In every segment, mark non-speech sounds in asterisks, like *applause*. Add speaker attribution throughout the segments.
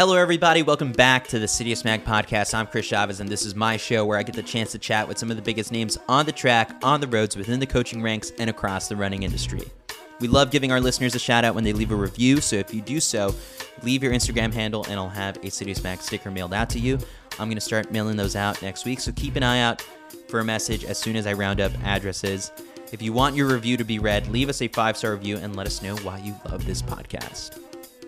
Speaker 1: Hello, everybody. Welcome back to the Citius Mag podcast. I'm Chris Chavez, and this is my show where I get the chance to chat with some of the biggest names on the track, on the roads, within the coaching ranks, and across the running industry. We love giving our listeners a shout out when they leave a review, so if you do so, leave your Instagram handle and I'll have a Citius Mag sticker mailed out to you. I'm going to start mailing those out next week, so keep an eye out for a message as soon as I round up addresses. If you want your review to be read, leave us a five star review and let us know why you love this podcast.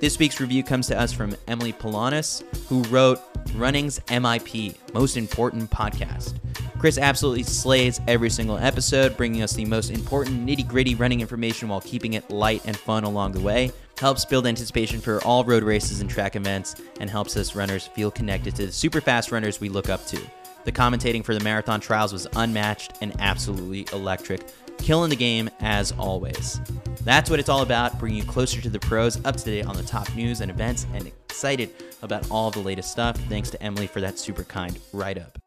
Speaker 1: This week's review comes to us from Emily Polanis, who wrote Running's MIP, Most Important Podcast. Chris absolutely slays every single episode, bringing us the most important nitty gritty running information while keeping it light and fun along the way. Helps build anticipation for all road races and track events, and helps us runners feel connected to the super fast runners we look up to. The commentating for the marathon trials was unmatched and absolutely electric, killing the game as always. That's what it's all about, bringing you closer to the pros, up to date on the top news and events, and excited about all the latest stuff. Thanks to Emily for that super kind write up.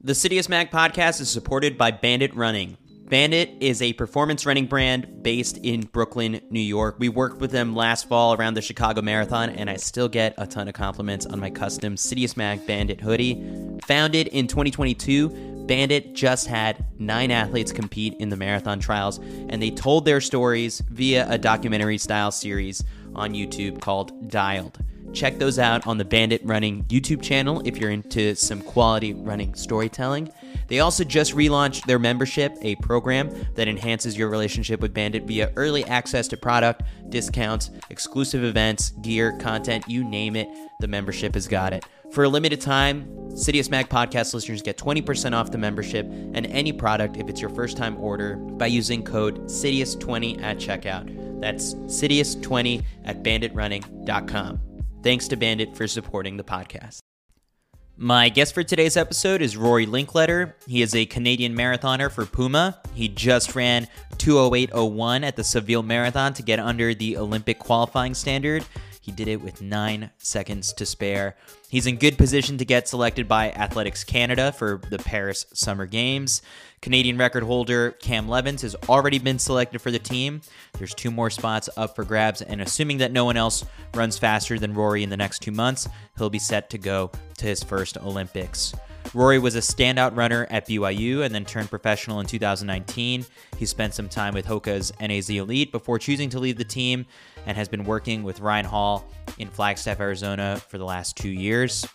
Speaker 1: The Citius Mag podcast is supported by Bandit Running. Bandit is a performance running brand based in Brooklyn, New York. We worked with them last fall around the Chicago Marathon, and I still get a ton of compliments on my custom Citius Mag Bandit hoodie. Founded in 2022, Bandit just had nine athletes compete in the marathon trials, and they told their stories via a documentary style series on YouTube called Dialed. Check those out on the Bandit Running YouTube channel if you're into some quality running storytelling. They also just relaunched their membership, a program that enhances your relationship with Bandit via early access to product, discounts, exclusive events, gear, content, you name it, the membership has got it. For a limited time, Citius Mag podcast listeners get 20% off the membership and any product if it's your first time order by using code CITIUS20 at checkout. That's CITIUS20 at banditrunning.com. Thanks to Bandit for supporting the podcast. My guest for today's episode is Rory Linkletter. He is a Canadian marathoner for Puma. He just ran 208.01 at the Seville Marathon to get under the Olympic qualifying standard. He did it with nine seconds to spare. He's in good position to get selected by Athletics Canada for the Paris Summer Games. Canadian record holder Cam Levins has already been selected for the team. There's two more spots up for grabs, and assuming that no one else runs faster than Rory in the next two months, he'll be set to go to his first Olympics. Rory was a standout runner at BYU and then turned professional in 2019. He spent some time with Hoka's NAZ Elite before choosing to leave the team and has been working with Ryan Hall in Flagstaff, Arizona for the last two years.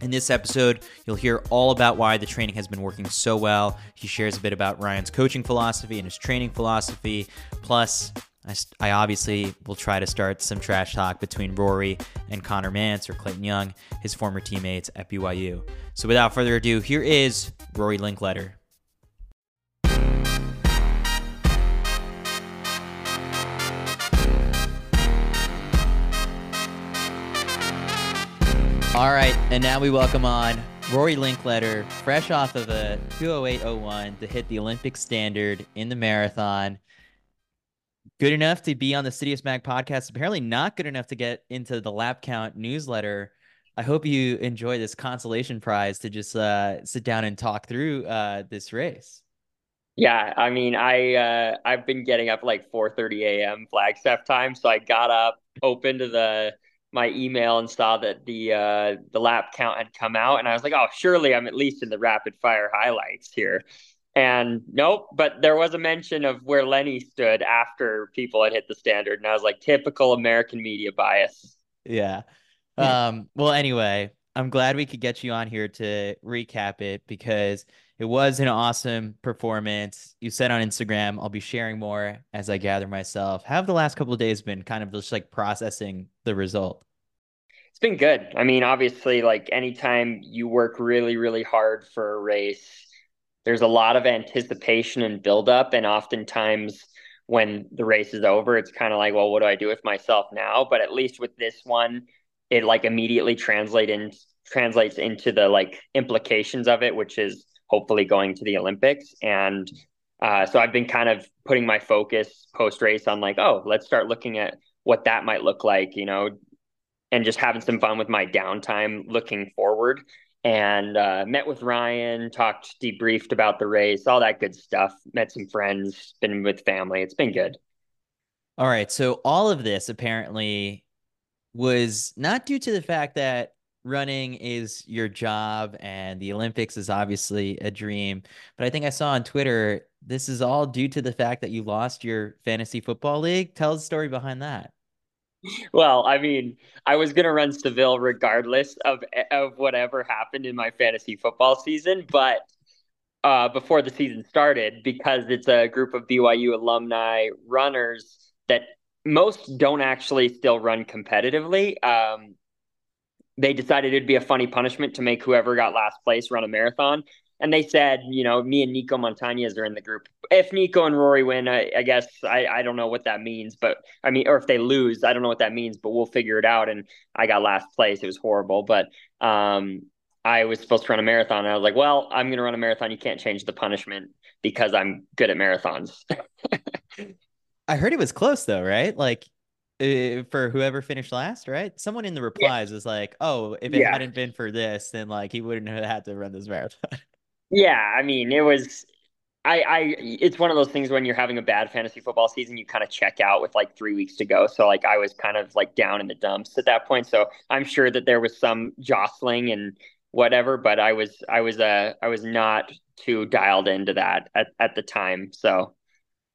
Speaker 1: In this episode, you'll hear all about why the training has been working so well. He shares a bit about Ryan's coaching philosophy and his training philosophy. Plus, I, I, obviously will try to start some trash talk between Rory and Conner Mantz or Clayton Young, his former teammates at BYU. So without further ado, here is Rory Linkletter. All right, and now we welcome on Rory Linkletter, fresh off of a 208.01 to hit the Olympic standard in the marathon. Good enough to be on the Citius Mag podcast. Apparently, not good enough to get into the lap count newsletter. I hope you enjoy this consolation prize to just uh, sit down and talk through uh, this race.
Speaker 2: Yeah, I mean, I uh, I've been getting up like 4:30 a.m. Flagstaff time, so I got up, opened the my email and saw that the uh, the lap count had come out, and I was like, oh, surely I'm at least in the rapid fire highlights here. And nope, but there was a mention of where Lenny stood after people had hit the standard, and I was like, typical American media bias.
Speaker 1: Yeah. Um. well, anyway, I'm glad we could get you on here to recap it because it was an awesome performance. You said on Instagram, I'll be sharing more as I gather myself. How have the last couple of days been kind of just like processing the result?
Speaker 2: It's been good. I mean, obviously, like anytime you work really, really hard for a race, there's a lot of anticipation and buildup. And oftentimes, when the race is over, it's kind of like, well, what do I do with myself now? But at least with this one, it like immediately translate in translates into the like implications of it, which is hopefully going to the Olympics. And uh, so I've been kind of putting my focus post race on like, oh, let's start looking at what that might look like, you know, and just having some fun with my downtime looking forward. And uh, met with Ryan, talked, debriefed about the race, all that good stuff. Met some friends, been with family. It's been good.
Speaker 1: All right. So all of this apparently was not due to the fact that running is your job and the Olympics is obviously a dream. But I think I saw on Twitter this is all due to the fact that you lost your fantasy football league. Tell the story behind that.
Speaker 2: Well, I mean, I was going to run Seville regardless of of whatever happened in my fantasy football season, but uh, before the season started, because it's a group of BYU alumni runners that most don't actually still run competitively. Um, they decided it'd be a funny punishment to make whoever got last place run a marathon. And they said, you know, me and Nico Montañez are in the group. If Nico and Rory win, I, I guess I, I don't know what that means, but I mean, or if they lose, I don't know what that means, but we'll figure it out. And I got last place. It was horrible, but um, I was supposed to run a marathon. I was like, well, I'm going to run a marathon. You can't change the punishment because I'm good at marathons. *laughs*
Speaker 1: I heard it was close though, right? Like uh, for whoever finished last, right? Someone in the replies yeah. was like, "Oh, if it yeah. hadn't been for this, then like he wouldn't have had to run this marathon." *laughs*
Speaker 2: yeah, I mean, it was. I, I, it's one of those things when you're having a bad fantasy football season, you kind of check out with like three weeks to go. So like I was kind of like down in the dumps at that point. So I'm sure that there was some jostling and whatever, but I was, I was, uh, I was not too dialed into that at, at the time. So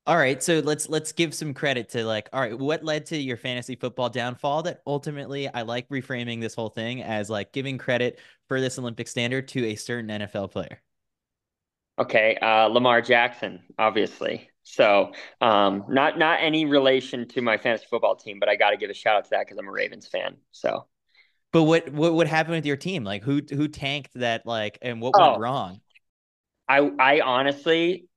Speaker 1: all right, so let's let's give some credit to like, all right, what led to your fantasy football downfall? That ultimately, I like reframing this whole thing as like giving credit for this Olympic standard to a certain NFL player.
Speaker 2: Okay, uh, Lamar Jackson, obviously. So, um, not not any relation to my fantasy football team, but I got to give a shout out to that because I'm a Ravens fan. So,
Speaker 1: but what what what happened with your team? Like, who who tanked that? Like, and what oh, went wrong?
Speaker 2: I I honestly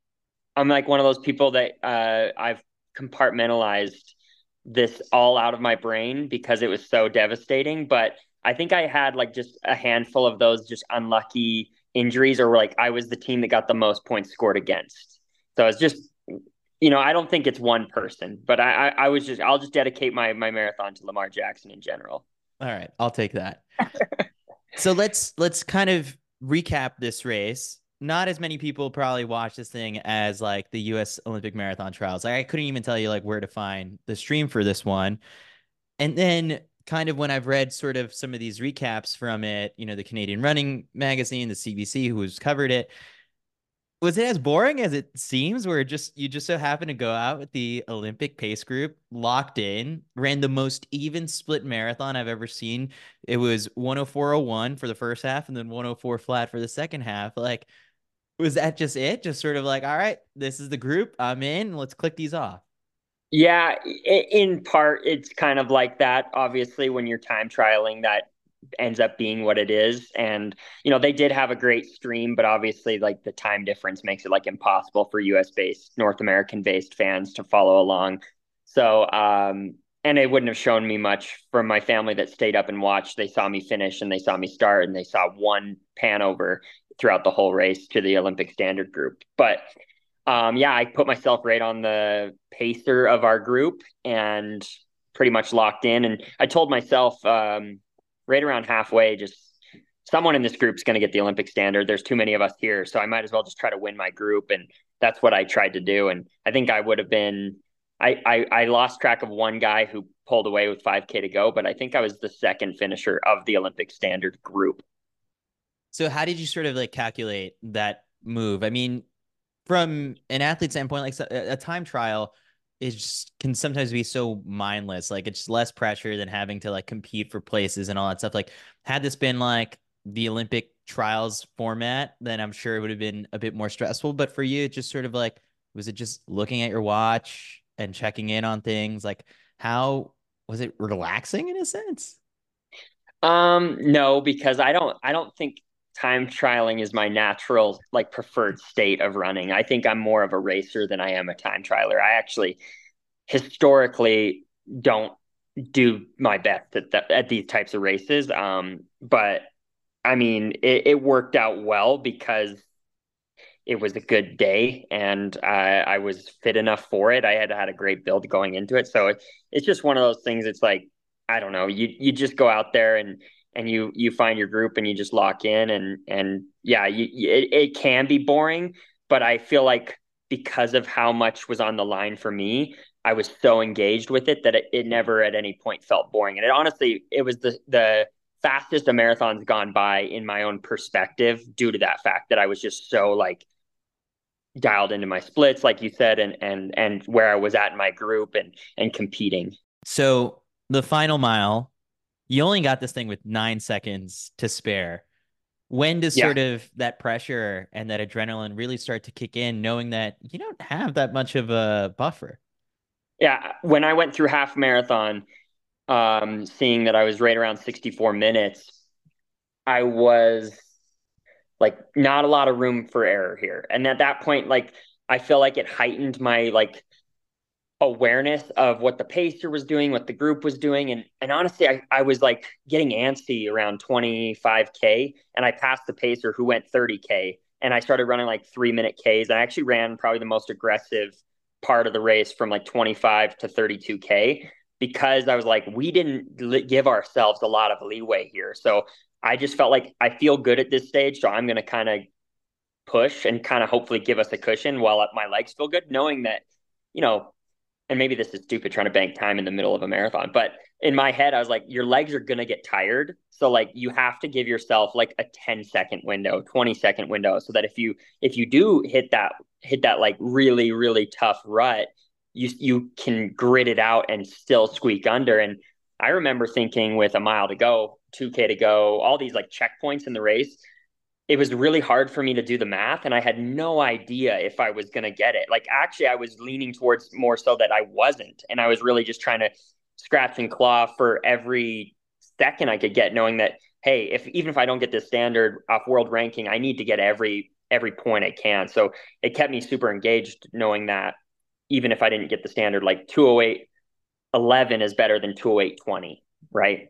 Speaker 2: I'm like one of those people that uh, I've compartmentalized this all out of my brain because it was so devastating. But I think I had like just a handful of those just unlucky injuries, or like I was the team that got the most points scored against. So it's just, you know, I don't think it's one person, but I, I, I was just, I'll just dedicate my my marathon to Lamar Jackson in general.
Speaker 1: All right, I'll take that. *laughs* so let's let's kind of recap this race not as many people probably watch this thing as like the US Olympic marathon trials. Like, I couldn't even tell you like where to find the stream for this one. And then kind of when I've read sort of some of these recaps from it, you know, the Canadian Running Magazine, the CBC who's covered it, was it as boring as it seems where just you just so happen to go out with the Olympic pace group locked in, ran the most even split marathon I've ever seen. It was 104.01 for the first half and then 104 flat for the second half. Like was that just it? Just sort of like, all right, this is the group I'm in. Let's click these off.
Speaker 2: Yeah, in part, it's kind of like that. Obviously, when you're time trialing, that ends up being what it is. And, you know, they did have a great stream, but obviously, like the time difference makes it like impossible for US based, North American based fans to follow along. So, um, and it wouldn't have shown me much from my family that stayed up and watched. They saw me finish and they saw me start and they saw one pan over throughout the whole race to the Olympic standard group. But um, yeah, I put myself right on the pacer of our group and pretty much locked in. And I told myself um, right around halfway, just someone in this group is going to get the Olympic standard. There's too many of us here, so I might as well just try to win my group. And that's what I tried to do. And I think I would have been. I, I, I lost track of one guy who pulled away with 5K to go, but I think I was the second finisher of the Olympic standard group.
Speaker 1: So how did you sort of like calculate that move? I mean, from an athlete standpoint, like a time trial is just, can sometimes be so mindless. Like it's less pressure than having to like compete for places and all that stuff. Like had this been like the Olympic trials format, then I'm sure it would have been a bit more stressful. But for you, just sort of like, was it just looking at your watch and checking in on things? Like how was it relaxing in a sense?
Speaker 2: Um, no, because I don't, I don't think time trialing is my natural like preferred state of running. I think I'm more of a racer than I am a time trialer. I actually historically don't do my best at, the, at these types of races. Um, but I mean, it, it, worked out well because it was a good day and I, I was fit enough for it. I had had a great build going into it. So it, it's just one of those things. It's like, I don't know, you, you just go out there and, and you, you find your group and you just lock in and, and yeah, you, it, it can be boring, but I feel like because of how much was on the line for me, I was so engaged with it that it, it never at any point felt boring. And it honestly, it was the, the, fastest a marathon's gone by in my own perspective due to that fact that I was just so like dialed into my splits like you said and and and where I was at in my group and and competing.
Speaker 1: So the final mile you only got this thing with 9 seconds to spare. When does yeah. sort of that pressure and that adrenaline really start to kick in knowing that you don't have that much of a buffer?
Speaker 2: Yeah, when I went through half marathon um, seeing that I was right around 64 minutes, I was like not a lot of room for error here. And at that point, like I feel like it heightened my like awareness of what the pacer was doing, what the group was doing. And and honestly, I, I was like getting antsy around 25K and I passed the pacer who went 30K and I started running like three minute Ks. I actually ran probably the most aggressive part of the race from like 25 to 32K because I was like, we didn't give ourselves a lot of leeway here. So I just felt like I feel good at this stage. So I'm going to kind of push and kind of hopefully give us a cushion while my legs feel good, knowing that, you know, and maybe this is stupid trying to bank time in the middle of a marathon, but in my head, I was like, your legs are going to get tired. So like you have to give yourself like a 10 second window, 20 second window so that if you, if you do hit that, hit that like really, really tough rut, you you can grit it out and still squeak under. And I remember thinking with a mile to go, 2K to go, all these like checkpoints in the race, it was really hard for me to do the math. And I had no idea if I was going to get it. Like, actually, I was leaning towards more so that I wasn't. And I was really just trying to scratch and claw for every second I could get, knowing that, hey, if even if I don't get this standard off world ranking, I need to get every every point I can. So it kept me super engaged knowing that even if I didn't get the standard, like 208 11 is better than 208 20, right?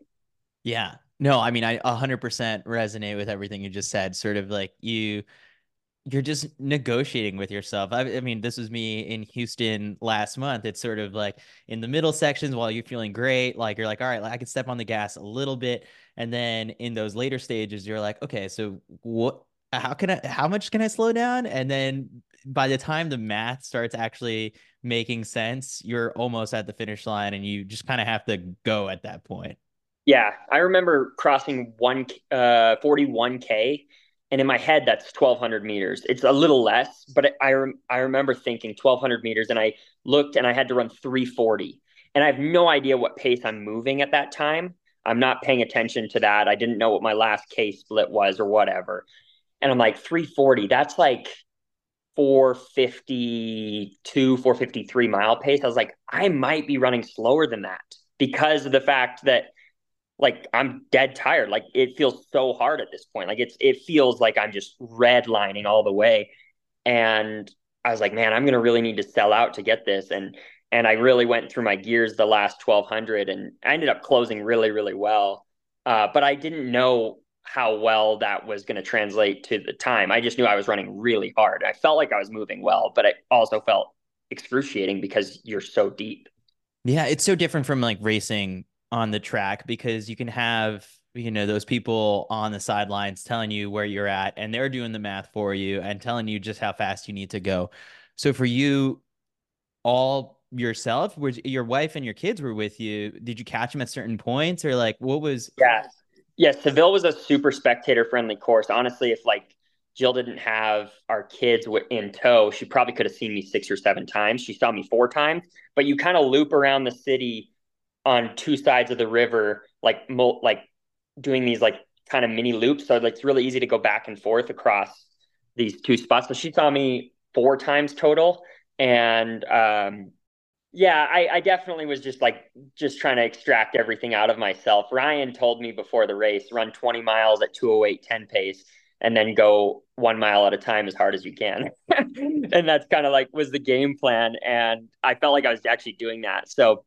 Speaker 1: Yeah. No, I mean, I 100% resonate with everything you just said. Sort of like you, you're just negotiating with yourself. I, I, mean, this was me in Houston last month. It's sort of like in the middle sections while you're feeling great, like you're like, all right, like I can step on the gas a little bit. And then in those later stages, you're like, okay, so what, how can I, how much can I slow down? And then by the time the math starts actually making sense, you're almost at the finish line and you just kind of have to go at that point.
Speaker 2: Yeah, I remember crossing one uh 41k and in my head that's 1200 meters. It's a little less, but I rem- I remember thinking 1200 meters and I looked and I had to run 340. And I have no idea what pace I'm moving at that time. I'm not paying attention to that. I didn't know what my last K split was or whatever. And I'm like 340, that's like 452, 453 mile pace. I was like, I might be running slower than that because of the fact that like I'm dead tired. Like it feels so hard at this point. Like it's it feels like I'm just redlining all the way. And I was like, man, I'm gonna really need to sell out to get this. And and I really went through my gears the last 1200 and I ended up closing really, really well. Uh, but I didn't know how well that was going to translate to the time. I just knew I was running really hard. I felt like I was moving well, but it also felt excruciating because you're so deep.
Speaker 1: Yeah, it's so different from like racing on the track because you can have you know those people on the sidelines telling you where you're at and they're doing the math for you and telling you just how fast you need to go. So for you all yourself was your wife and your kids were with you did you catch them at certain points or like what was
Speaker 2: yeah yeah, Seville was a super spectator friendly course. Honestly, if like Jill didn't have our kids in tow, she probably could have seen me six or seven times. She saw me four times, but you kind of loop around the city on two sides of the river, like like doing these like kind of mini loops. So like it's really easy to go back and forth across these two spots. So she saw me four times total, and um, yeah, I, I, definitely was just like just trying to extract everything out of myself. Ryan told me before the race, run 20 miles at 208 10 pace. and then go one mile at a time as hard as you can. *laughs* and that's kind of like was the game plan. And I felt like I was actually doing that. So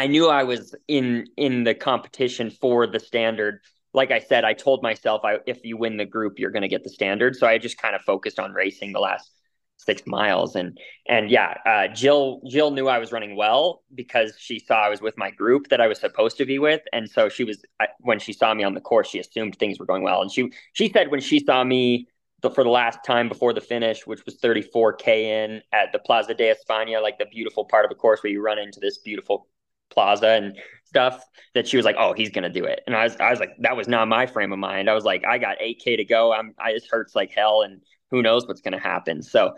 Speaker 2: I knew I was in in the competition for the standard. Like I said, I told myself I, if you win the group, you're going to get the standard. So I just kind of focused on racing the last six miles and and yeah uh, jill jill knew i was running well because she saw i was with my group that i was supposed to be with and so she was when she saw me on the course she assumed things were going well and she she said when she saw me the, for the last time before the finish which was 34k in at the plaza de españa like the beautiful part of the course where you run into this beautiful plaza and stuff that she was like oh he's gonna do it and i was i was like that was not my frame of mind i was like i got 8k to go i'm i just hurts like hell and who knows what's to happen. So,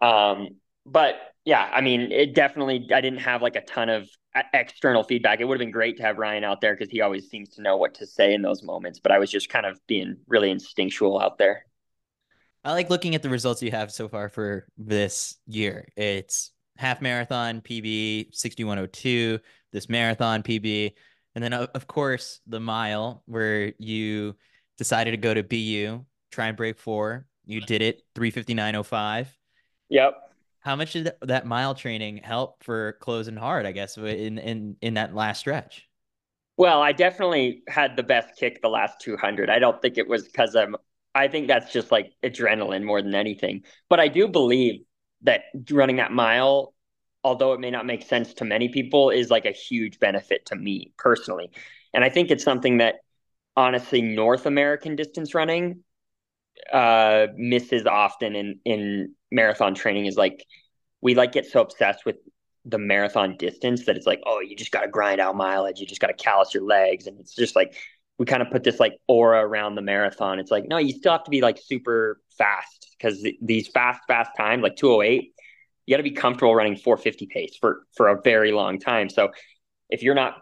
Speaker 2: um, but yeah, I mean, it definitely, I didn't have like a ton of external feedback. It would have been great to have Ryan out there because he always seems to know what to say in those moments, but I was just kind of being really instinctual out there.
Speaker 1: I like looking at the results you have so far for this year. It's half marathon PB 6102, this marathon PB, and then of course the mile where you decided to go to BU, try and break four, you did it 359.05.
Speaker 2: Yep.
Speaker 1: How much did that mile training help for closing hard, I guess, in in in that last stretch?
Speaker 2: Well, I definitely had the best kick the last 200. I don't think it was because I'm I think that's just like adrenaline more than anything. But I do believe that running that mile, although it may not make sense to many people, is like a huge benefit to me personally. And I think it's something that honestly North American distance running uh, misses often in in marathon training is like we like get so obsessed with the marathon distance that it's like oh you just got to grind out mileage you just got to callous your legs and it's just like we kind of put this like aura around the marathon. It's like no you still have to be like super fast because these fast fast times like 208 you got to be comfortable running 450 pace for for a very long time. So if you're not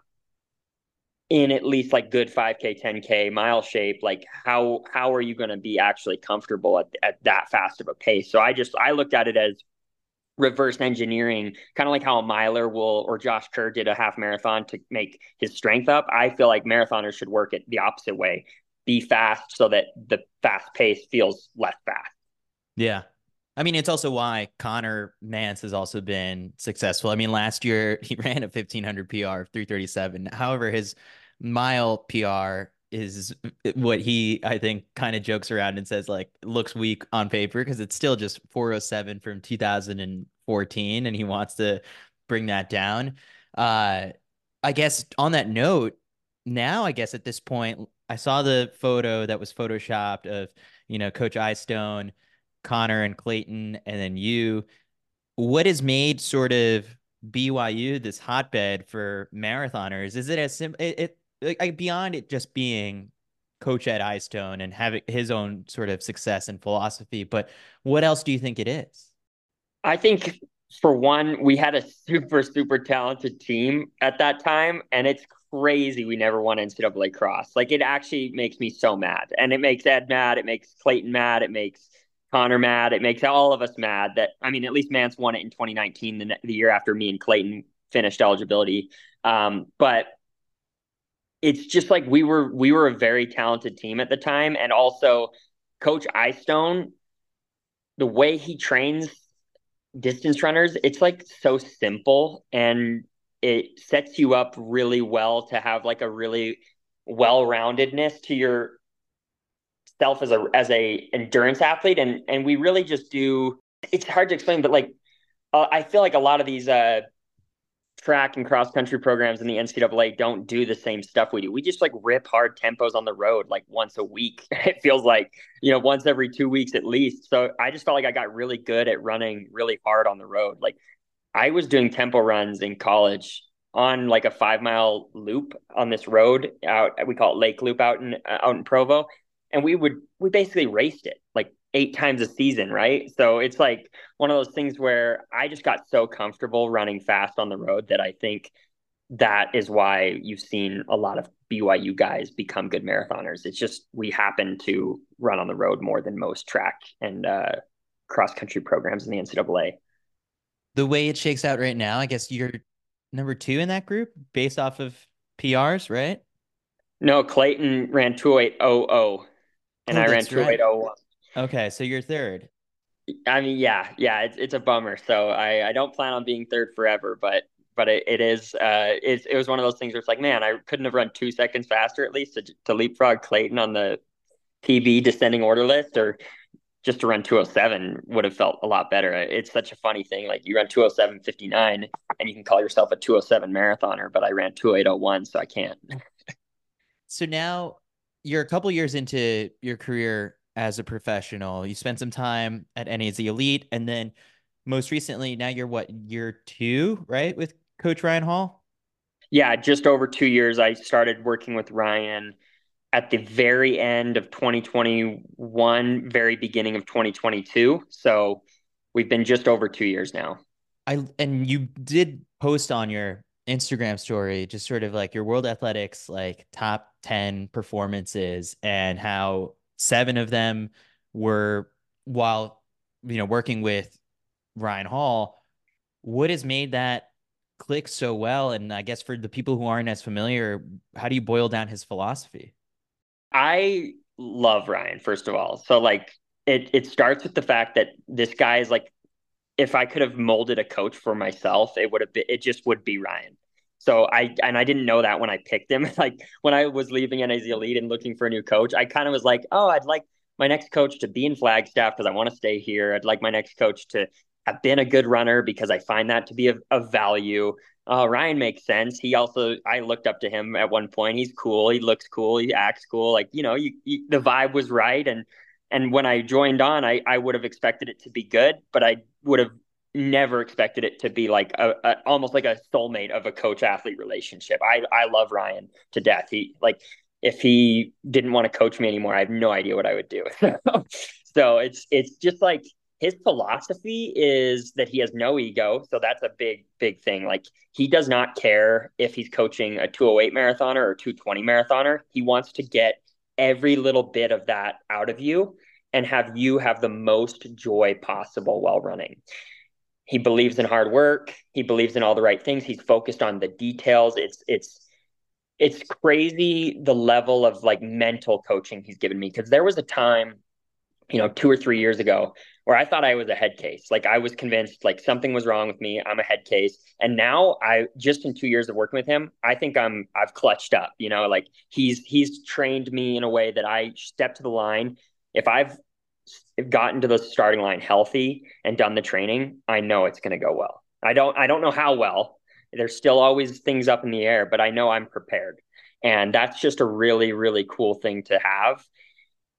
Speaker 2: in at least like good 5k 10k mile shape like how how are you going to be actually comfortable at, at that fast of a pace? So i just i looked at it as reverse engineering kind of like how a miler will or josh kerr did a half marathon to make his strength up i feel like marathoners should work it the opposite way be fast so that the fast pace feels less fast
Speaker 1: yeah I mean, it's also why Conner Mantz has also been successful. I mean, last year *laughs* he ran a 1500 PR of 337. However, his mile PR is what he I think kind of jokes around and says like looks weak on paper because it's still just 407 from 2014 and he wants to bring that down. Uh I guess on that note, now I guess at this point I saw the photo that was photoshopped of, you know, Coach Eyestone, Conner and Clayton and then you. What has made sort of BYU this hotbed for marathoners? Is it as simple it, it like beyond it just being coach at Eyestone and having his own sort of success and philosophy, but what else do you think it is?
Speaker 2: I think for one, we had a super, super talented team at that time, and it's crazy we never won NCAA cross. Like it actually makes me so mad. And it makes Ed mad, it makes Clayton mad, it makes Conner mad, it makes all of us mad that I mean, at least Mantz won it in 2019, the, the year after me and Clayton finished eligibility. Um, but it's just like we were we were a very talented team at the time. And also coach Eyestone the way he trains distance runners it's like so simple. And it sets you up really well to have like a really well-roundedness to your self as a as a endurance athlete. And and we really just do it's hard to explain but like uh, I feel like a lot of these uh track and cross country programs in the NCAA don't do the same stuff we do. We just like rip hard tempos on the road like once a week. *laughs* It feels like, you know, once every two weeks at least. So I just felt like I got really good at running really hard on the road. Like I was doing tempo runs in college on like a five mile loop on this road out. We call it Lake Loop out in out in Provo, and we would we basically raced it like eight times a season, right? So it's like one of those things where I just got so comfortable running fast on the road that I think that is why you've seen a lot of BYU guys become good marathoners. It's just we happen to run on the road more than most track and uh, cross country programs in the NCAA.
Speaker 1: The way it shakes out right now, I guess you're number two in that group based off of PRs, right?
Speaker 2: No, Clayton ran 20800 and oh, I ran two eight oh one.
Speaker 1: Okay, so you're third.
Speaker 2: I mean, yeah, yeah, it's it's a bummer. So I I don't plan on being third forever, but but it, it is uh it, it was one of those things where it's like, man, I couldn't have run two seconds faster at least to, to leapfrog Clayton on the PB descending order list, or just to run 207 would have felt a lot better. It's such a funny thing. Like you run 207.59 and you can call yourself a 207 marathoner, but I ran 2801, so I can't. *laughs*
Speaker 1: so now you're a couple years into your career as a professional. You spent some time at NAZ Elite, and then most recently, now you're what year two, right, with Coach Ryan Hall?
Speaker 2: Yeah, just over two years. I started working with Ryan at the very end of 2021, very beginning of 2022. So we've been just over two years now.
Speaker 1: I and you did post on your Instagram story just sort of like your World Athletics like top 10 performances and how seven of them were while you know working with Ryan Hall. What has made that click so well? And I guess for the people who aren't as familiar, how do you boil down his philosophy?
Speaker 2: I love Ryan, first of all. So like it it starts with the fact that this guy is like if I could have molded a coach for myself, it would have been it just would be Ryan. So I and I didn't know that when I picked him. *laughs* Like when I was leaving NAZ Elite and looking for a new coach, I kind of was like, oh, I'd like my next coach to be in Flagstaff because I want to stay here. I'd like my next coach to have been a good runner because I find that to be of, of value uh, Ryan makes sense. He also, I looked up to him at one point. He's cool. He looks cool. He acts cool. Like, you know, you, you, the vibe was right. And, and when I joined on, I, I would have expected it to be good, but I would have never expected it to be like a, a almost like a soulmate of a coach athlete relationship. I, I love Ryan to death. He like, if he didn't want to coach me anymore, I have no idea what I would do. *laughs* so it's, it's just like, his philosophy is that he has no ego. So that's a big, big thing. Like he does not care if he's coaching a 208 marathoner or 220 marathoner. He wants to get every little bit of that out of you and have you have the most joy possible while running. He believes in hard work. He believes in all the right things. He's focused on the details. It's, it's, it's crazy the level of like mental coaching he's given me because there was a time you know, two or three years ago where I thought I was a head case. Like I was convinced like something was wrong with me. I'm a head case. And now I just in two years of working with him, I think I'm I've clutched up, you know, like he's he's trained me in a way that I step to the line. If I've gotten to the starting line healthy and done the training, I know it's going to go well. I don't I don't know how well. There's still always things up in the air, but I know I'm prepared. And that's just a really really cool thing to have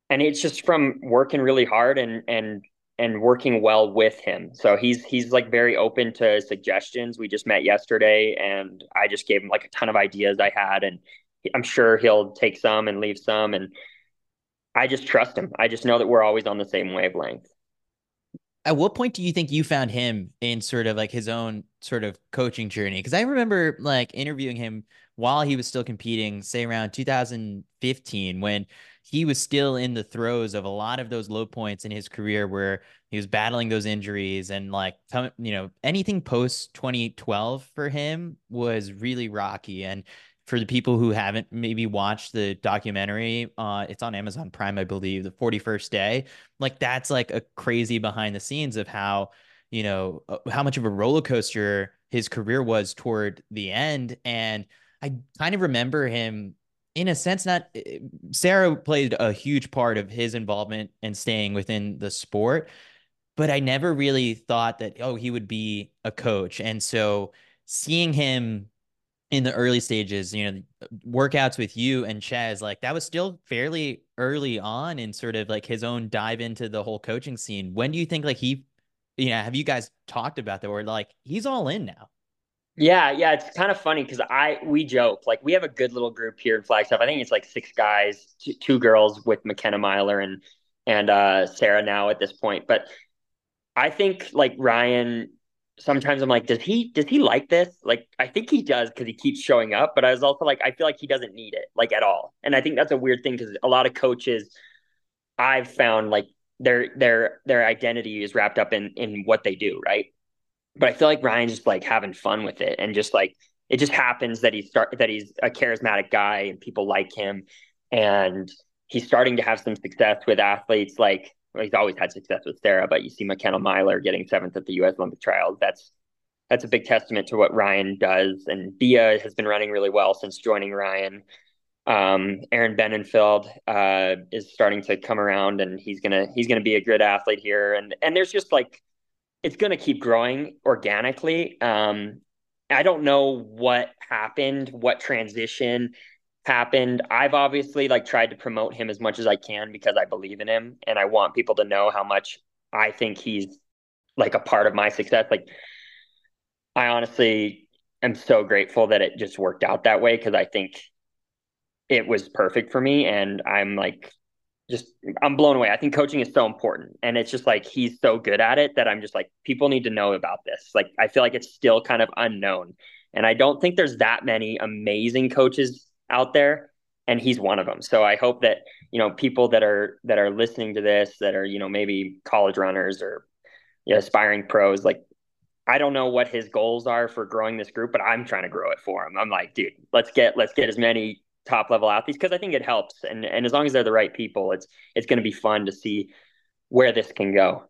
Speaker 2: and it's just from working really hard and and and working well with him. So he's he's like very open to suggestions. We just met yesterday and I just gave him like a ton of ideas I had and I'm sure he'll take some and leave some and I just trust him. I just know that we're always on the same wavelength.
Speaker 1: At what point do you think you found him in sort of like his own sort of coaching journey? Because I remember like interviewing him while he was still competing, say around 2015, when he was still in the throes of a lot of those low points in his career where he was battling those injuries and like you know anything post 2012 for him was really rocky and for the people who haven't maybe watched the documentary uh it's on Amazon Prime I believe the 41st day like that's like a crazy behind the scenes of how you know uh, how much of a roller coaster his career was toward the end and I kind of remember him in a sense, not eh, Sara played a huge part of his involvement and staying within the sport, but I never really thought that, oh, he would be a coach. And so seeing him in the early stages, you know, workouts with you and Ches, like that was still fairly early on in sort of like his own dive into the whole coaching scene. When do you think like he, you know, have you guys talked about that or like he's all in now?
Speaker 2: Yeah, yeah, it's kind of funny because I we joke like we have a good little group here in Flagstaff. I think it's like six guys, two, two girls with McKenna Myler and and uh, Sara now at this point. But I think like Ryan, sometimes I'm like, does he does he like this? Like I think he does because he keeps showing up. But I was also like, I feel like he doesn't need it like at all. And I think that's a weird thing because a lot of coaches I've found like their their their identity is wrapped up in in what they do, right? but I feel like Ryan's just like having fun with it and just like it just happens that he start that he's a charismatic guy and people like him and he's starting to have some success with athletes like well, he's always had success with Sara, but you see McKenna Myler getting seventh at the U.S. Olympic trials. That's that's a big testament to what Ryan does. And Bia has been running really well since joining Ryan. Um, Aaron Benenfield uh, is starting to come around, and he's gonna he's gonna be a good athlete here. And and there's just like it's gonna keep growing organically. Um, I don't know what happened, what transition happened. I've obviously like tried to promote him as much as I can because I believe in him and I want people to know how much I think he's like a part of my success. Like I honestly am so grateful that it just worked out that way because I think it was perfect for me and I'm like just I'm blown away. I think coaching is so important and it's just like he's so good at it that I'm just like people need to know about this. Like I feel like it's still kind of unknown. And I don't think there's that many amazing coaches out there and he's one of them. So I hope that, you know, people that are that are listening to this that are, you know, maybe college runners or you know, aspiring pros like I don't know what his goals are for growing this group, but I'm trying to grow it for him. I'm like, dude, let's get let's get as many top level athletes because I think it helps. And and as long as they're the right people, it's it's going to be fun to see where this can go.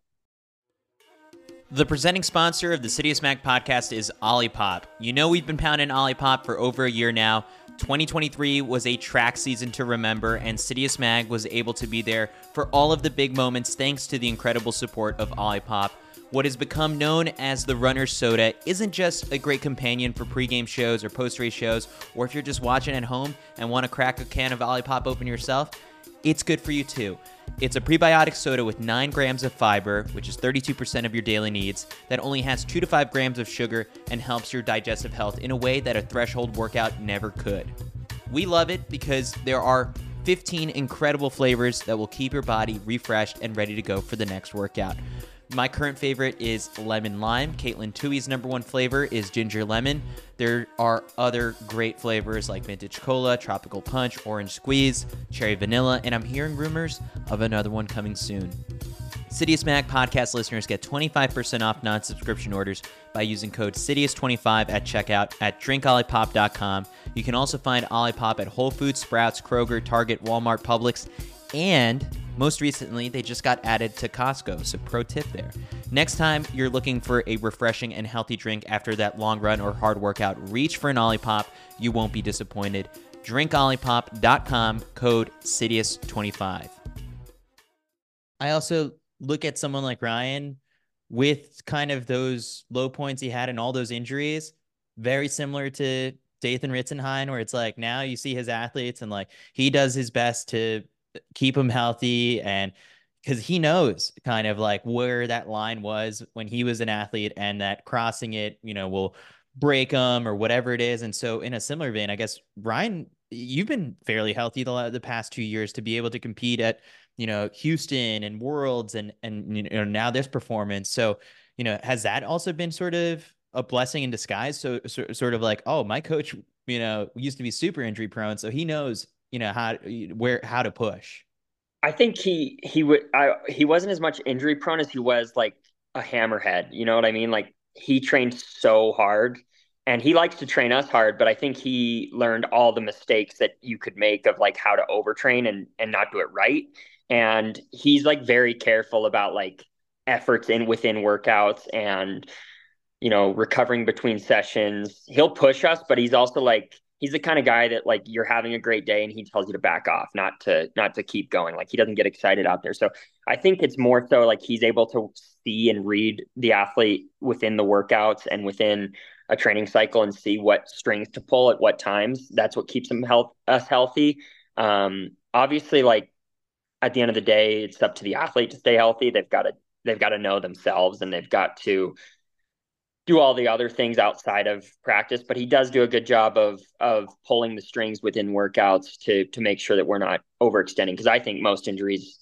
Speaker 1: The presenting sponsor of the Citius Mag podcast is Olipop. You know we've been pounding Olipop for over a year now. 2023 was a track season to remember, and Citius Mag was able to be there for all of the big moments thanks to the incredible support of Olipop. What has become known as the runner's soda isn't just a great companion for pregame shows or post race shows, or if you're just watching at home and want to crack a can of Olipop open yourself, it's good for you too. It's a prebiotic soda with 9 grams of fiber, which is 32% of your daily needs, that only has 2 to 5 grams of sugar and helps your digestive health in a way that a threshold workout never could. We love it because there are 15 incredible flavors that will keep your body refreshed and ready to go for the next workout. My current favorite is lemon lime. Caitlin Tui's number one flavor is ginger lemon. There are other great flavors like vintage cola, tropical punch, orange squeeze, cherry vanilla, and I'm hearing rumors of another one coming soon. Citius Mag podcast listeners get 25% off non subscription orders by using code CITIUS25 at checkout at drinkolipop.com. You can also find Olipop at Whole Foods, Sprouts, Kroger, Target, Walmart, Publix, and most recently, they just got added to Costco, so pro tip there. Next time you're looking for a refreshing and healthy drink after that long run or hard workout, reach for an Olipop. You won't be disappointed. DrinkOlipop.com, code CITIUS25. I also look at someone like Ryan with kind of those low points he had and all those injuries, very similar to Dathan Ritzenhein, where it's like now you see his athletes and like he does his best to keep him healthy and because he knows kind of like where that line was when he was an athlete and that crossing it, you know, will break him or whatever it is. And so, in a similar vein, I guess Ryan, you've been fairly healthy the, the past two years to be able to compete at, you know, Houston and Worlds and and you know now this performance. So, you know, has that also been sort of a blessing in disguise? So, so sort of like, oh, my coach, you know, used to be super injury prone, so he knows you know how where how to push.
Speaker 2: I think he he would I he wasn't as much injury prone as he was like a hammerhead. You know what I mean? Like he trained so hard and he likes to train us hard, but I think he learned all the mistakes that you could make of like how to overtrain and and not do it right. And he's like very careful about like efforts in within workouts and you know recovering between sessions. He'll push us, but he's also like he's the kind of guy that like you're having a great day and he tells you to back off, not to not to keep going. Like he doesn't get excited out there. So I think it's more so like he's able to see and read the athlete within the workouts and within a training cycle and see what strings to pull at what times. That's what keeps him health us healthy. Um, obviously, like at the end of the day, it's up to the athlete to stay healthy. They've got to they've got to know themselves and they've got to do all the other things outside of practice, but he does do a good job of of pulling the strings within workouts to to make sure that we're not overextending. Because I think most injuries,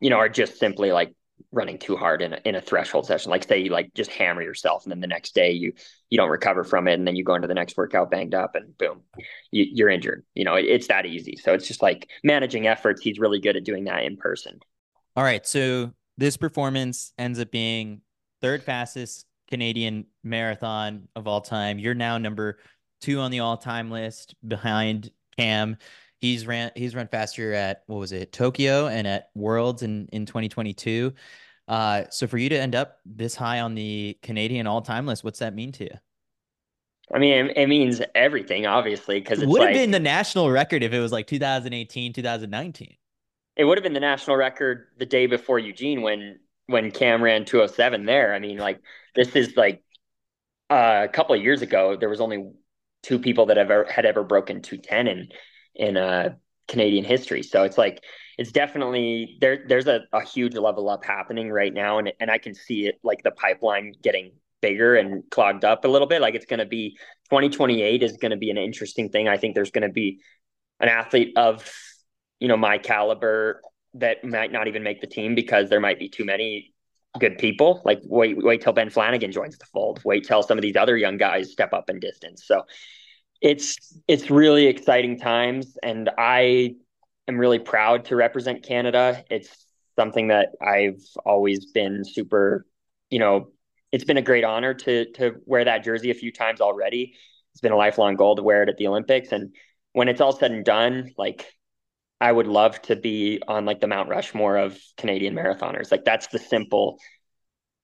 Speaker 2: you know, are just simply like running too hard in a, in a threshold session. Like say you like just hammer yourself, and then the next day you you don't recover from it, and then you go into the next workout banged up, and boom, you, are injured. You know, it, it's that easy. So it's just like managing efforts. He's really good at doing that in person.
Speaker 1: All right, so this performance ends up being third fastest Canadian marathon of all time. You're now number two on the all time list behind Cam. He's ran he's run faster at what was it Tokyo and at Worlds in in 2022. Uh, so for you to end up this high on the Canadian all time list, what's that mean to you?
Speaker 2: I mean, it, it means everything, obviously, because
Speaker 1: it would have been the national record if it was like 2018, 2019.
Speaker 2: It would have been the national record the day before Eugene when when Cam ran 207 there. I mean, like this is like uh, a couple of years ago. There was only two people that ever had ever broken 210 in in uh, Canadian history. So it's like it's definitely there. There's a, a huge level up happening right now, and and I can see it like the pipeline getting bigger and clogged up a little bit. Like it's going to be 2028 is going to be an interesting thing. I think there's going to be an athlete of you know my caliber that might not even make the team because there might be too many good people. Like wait wait till Ben Flanagan joins the fold. Wait till some of these other young guys step up in distance. So it's it's really exciting times and I am really proud to represent Canada. It's something that I've always been super, you know, it's been a great honor to to wear that jersey a few times already. It's been a lifelong goal to wear it at the Olympics and when it's all said and done, like I would love to be on like the Mount Rushmore of Canadian marathoners. Like that's the simple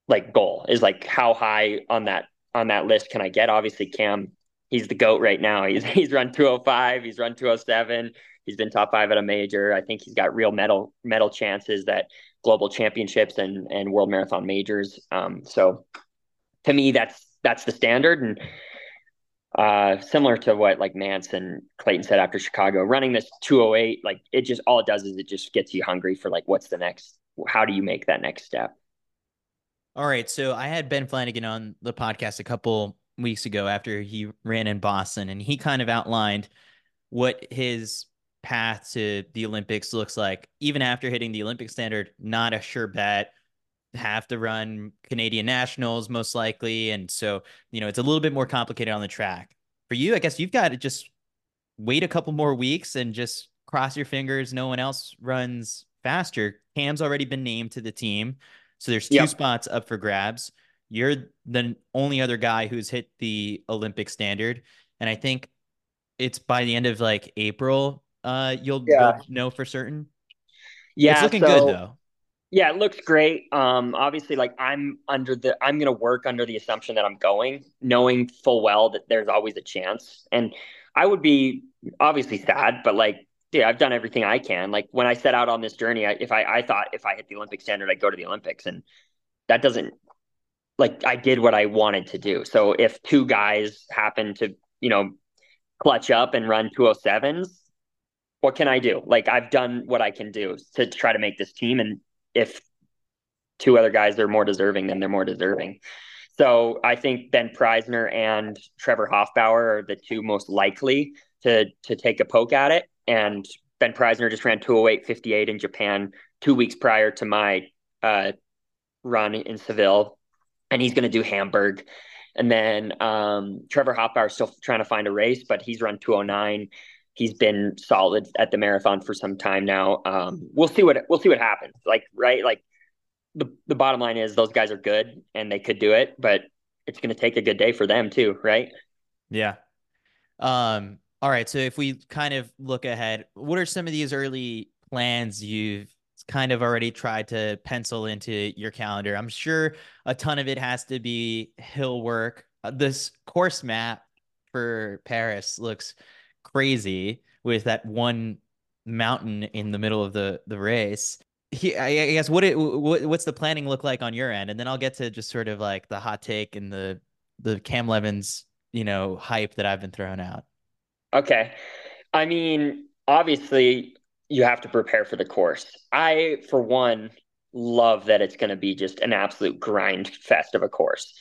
Speaker 2: like goal is like how high on that on that list can I get? Obviously Cam, he's the goat right now. He's *laughs* he's run 205, he's run 207, he's been top 5 at a major. I think he's got real medal medal chances that global championships and and world marathon majors. Um so to me that's that's the standard and uh, similar to what like and Clayton said after Chicago, running this 208, like it just all it does is it just gets you hungry for like what's the next, how do you make that next step?
Speaker 1: All right. So I had Ben Flanagan on the podcast a couple weeks ago after he ran in Boston, and he kind of outlined what his path to the Olympics looks like. Even after hitting the Olympic standard, not a sure bet have to run Canadian nationals most likely. And so, you know, it's a little bit more complicated on the track. For you, I guess you've got to just wait a couple more weeks and just cross your fingers. No one else runs faster. Cam's already been named to the team. So there's two yep. spots up for grabs. You're the only other guy who's hit the Olympic standard. And I think it's by the end of like April, uh, you'll, yeah. you'll know for certain. Yeah. It's looking so, good though.
Speaker 2: Yeah, it looks great. Um, obviously, like I'm under the, I'm going to work under the assumption that I'm going, knowing full well that there's always a chance. And I would be obviously sad, but like, dude, I've done everything I can. Like when I set out on this journey, I, if I, I thought if I hit the Olympic standard, I'd go to the Olympics, and that doesn't, like, I did what I wanted to do. So if two guys happen to, you know, clutch up and run 207s, what can I do? Like I've done what I can do to try to make this team and if two other guys are more deserving, then they're more deserving. So I think Ben Preisner and Trevor Hoffbauer are the two most likely to to take a poke at it. And Ben Preisner just ran 208.58 in Japan two weeks prior to my uh, run in Seville, and he's going to do Hamburg. And then um, Trevor Hoffbauer is still trying to find a race, but he's run 209 he's been solid at the marathon for some time now. Um, we'll see what we'll see what happens. Like right, like the the bottom line is those guys are good and they could do it, but it's going to take a good day for them too, right?
Speaker 1: Yeah. Um. All right. So if we kind of look ahead, what are some of these early plans you've kind of already tried to pencil into your calendar? I'm sure a ton of it has to be hill work. Uh, this course map for Paris looks crazy with that one mountain in the middle of the the race. He, I guess what it what, what's the planning look like on your end, and then I'll get to just sort of like the hot take and the the Cam Levins you know hype that I've been throwing out.
Speaker 2: Okay, I mean obviously you have to prepare for the course. I for one love that it's going to be just an absolute grind fest of a course.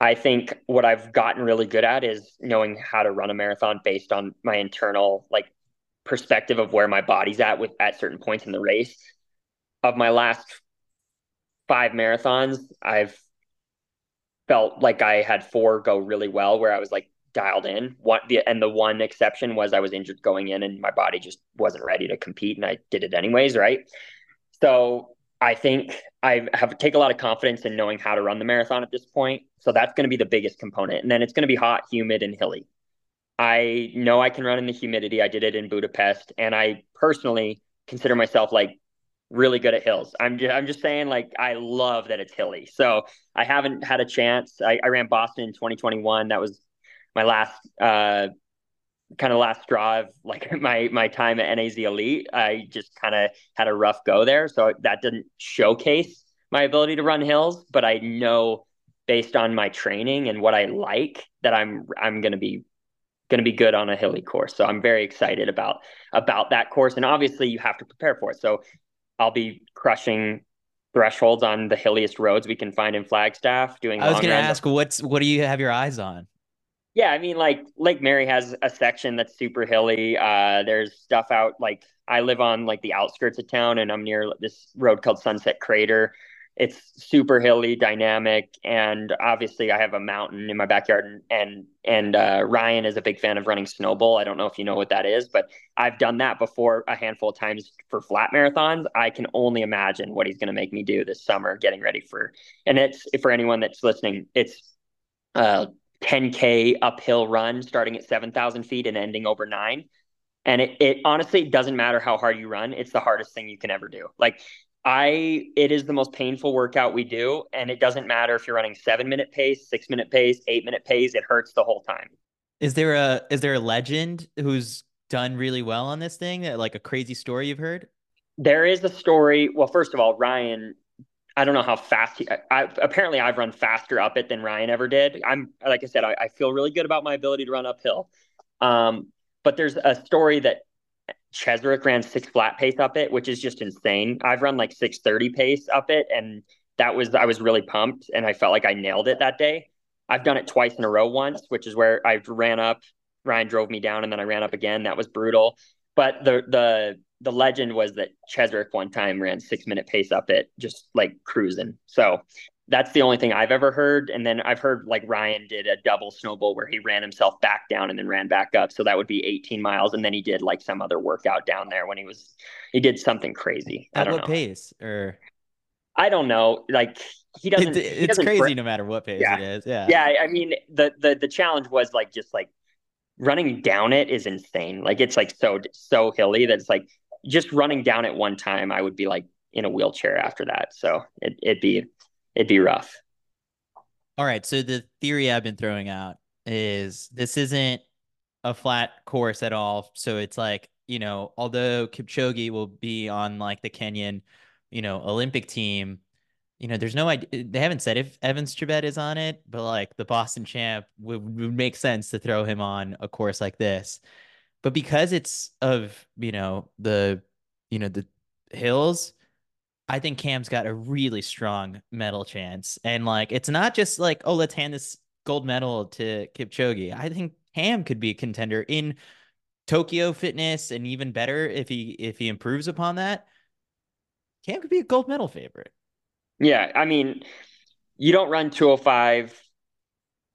Speaker 2: I think what I've gotten really good at is knowing how to run a marathon based on my internal like perspective of where my body's at with at certain points in the race. Of my last five marathons, I've felt like I had four go really well where I was like dialed in. One the and the one exception was I was injured going in and my body just wasn't ready to compete and I did it anyways, right? So I think I have take a lot of confidence in knowing how to run the marathon at this point. So that's going to be the biggest component. And then it's going to be hot, humid, and hilly. I know I can run in the humidity. I did it in Budapest, and I personally consider myself like really good at hills. I'm just, I'm just saying like I love that it's hilly. So I haven't had a chance. I, I ran Boston in 2021. That was my last uh, kind of last straw of like *laughs* my my time at NAZ Elite. I just kind of had a rough go there, so that didn't showcase my ability to run hills. But I know based on my training and what I like that I'm I'm going to be going to be good on a hilly course. So I'm very excited about about that course. And obviously, you have to prepare for it. So I'll be crushing thresholds on the hilliest roads we can find in Flagstaff. Doing.
Speaker 1: I was going to ask, what's what do you have your eyes on?
Speaker 2: Yeah, I mean, like Lake Mary has a section that's super hilly. Uh, there's stuff out like I live on like the outskirts of town, and I'm near this road called Sunset Crater it's super hilly, dynamic, and obviously I have a mountain in my backyard. And and, and uh, Ryan is a big fan of running Snowbowl. I don't know if you know what that is, but I've done that before a handful of times for flat marathons. I can only imagine what he's going to make me do this summer, getting ready for. And it's for anyone that's listening, it's a 10k uphill run starting at 7,000 feet and ending over nine. And it, it honestly doesn't matter how hard you run. It's the hardest thing you can ever do. Like I it is the most painful workout we do, and it doesn't matter if you're running seven minute pace, six minute pace, eight minute pace. It hurts the whole time.
Speaker 1: Is there a is there a legend who's done really well on this thing? Like a crazy story you've heard?
Speaker 2: There is a story. Well, first of all, Ryan. I don't know how fast he. I, apparently, I've run faster up it than Ryan ever did. I'm like I said, I, I feel really good about my ability to run uphill. Um, but there's a story that Cheswick ran six flat pace up it, which is just insane. I've run like six thirty pace up it, and that was I was really pumped, and I felt like I nailed it that day. I've done it twice in a row once, which is where I ran up. Ryan drove me down, and then I ran up again. That was brutal. But the the the legend was that Cheswick one time ran six minute pace up it, just like cruising. So that's the only thing I've ever heard. And then I've heard like Ryan did a double Snowbowl where he ran himself back down and then ran back up. So that would be 18 miles. And then he did like some other workout down there when he was, he did something crazy.
Speaker 1: At what
Speaker 2: know.
Speaker 1: pace or?
Speaker 2: I don't know. Like he doesn't.
Speaker 1: It's,
Speaker 2: he
Speaker 1: doesn't crazy no matter what pace
Speaker 2: yeah.
Speaker 1: it is. Yeah.
Speaker 2: Yeah. I mean, the, the, the challenge was like, just like running down it is insane. Like it's like so, so hilly that it's like just running down it one time, I would be like in a wheelchair after that. So it, it'd be, it'd be rough.
Speaker 1: All right. So the theory I've been throwing out is this isn't a flat course at all. So it's like, you know, although Kipchoge will be on like the Kenyan, you know, Olympic team, you know, there's no idea. They haven't said if Evans Chebet is on it, but like the Boston champ would, would make sense to throw him on a course like this. But because it's of, you know, the, you know, the hills, I think Cam's got a really strong medal chance. And like, it's not just like, oh, let's hand this gold medal to Kipchoge. I think Cam could be a contender in Tokyo fitness and even better if he if he improves upon that. Cam could be a gold medal favorite.
Speaker 2: Yeah, I mean, you don't run 205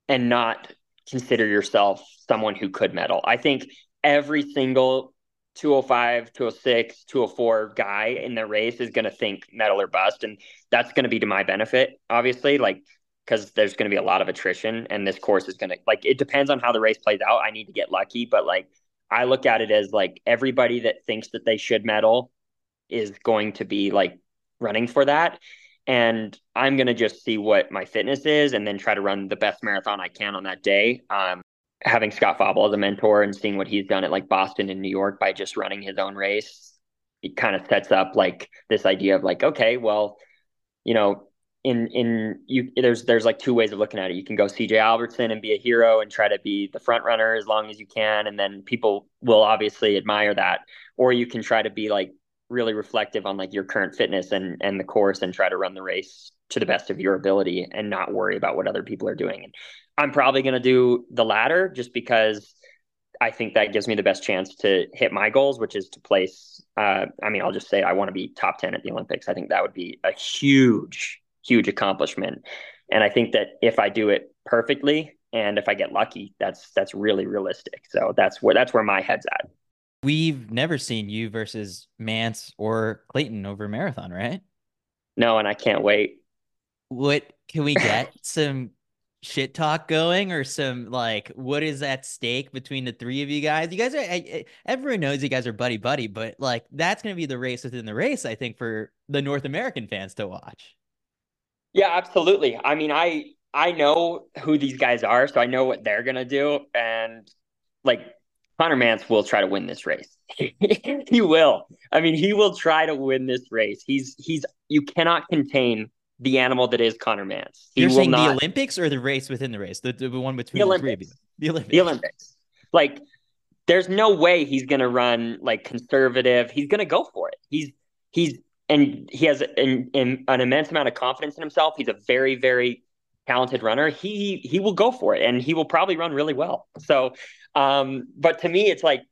Speaker 2: and not consider yourself someone who could medal. I think every single 205, 206, 204 guy in the race is going to think medal or bust. And that's going to be to my benefit, obviously, like, because there's going to be a lot of attrition and this course is going to, like, it depends on how the race plays out. I need to get lucky, but like, I look at it as like everybody that thinks that they should medal is going to be like running for that. And I'm going to just see what my fitness is and then try to run the best marathon I can on that day. Um, having Scott Fauble as a mentor and seeing what he's done at like Boston and New York by just running his own race, it kind of sets up like this idea of like, okay, well, you know, in in you there's there's like two ways of looking at it. You can go CJ Albertson and be a hero and try to be the front runner as long as you can, and then people will obviously admire that. Or you can try to be like really reflective on like your current fitness and and the course and try to run the race to the best of your ability and not worry about what other people are doing. And I'm probably going to do the latter just because I think that gives me the best chance to hit my goals, which is to place. Uh, I mean, I'll just say I want to be top 10 at the Olympics. I think that would be a huge, huge accomplishment. And I think that if I do it perfectly and if I get lucky, that's that's really realistic. So that's where that's where my head's at.
Speaker 1: We've never seen you versus Mantz or Clayton over marathon, right?
Speaker 2: No, and I can't wait.
Speaker 1: What can we get *laughs* some shit talk going or some like what is at stake between the three of you guys? You guys are everyone knows you guys are buddy buddy, but like that's going to be the race within the race I think for the North American fans to watch.
Speaker 2: Yeah, absolutely. I mean, I I know who these guys are, so I know what they're going to do and like Conner Mantz will try to win this race. *laughs* he will. I mean, he will try to win this race. He's he's you cannot contain the animal that is Conner Mantz.
Speaker 1: He You're saying not... the Olympics or the race within the race, the, the one between the, the three of you?
Speaker 2: The Olympics. The Olympics. Like, there's no way he's going to run like conservative. He's going to go for it. He's he's and he has an, an, an immense amount of confidence in himself. He's a very very talented runner. He he will go for it, and he will probably run really well. So, um, but to me, it's like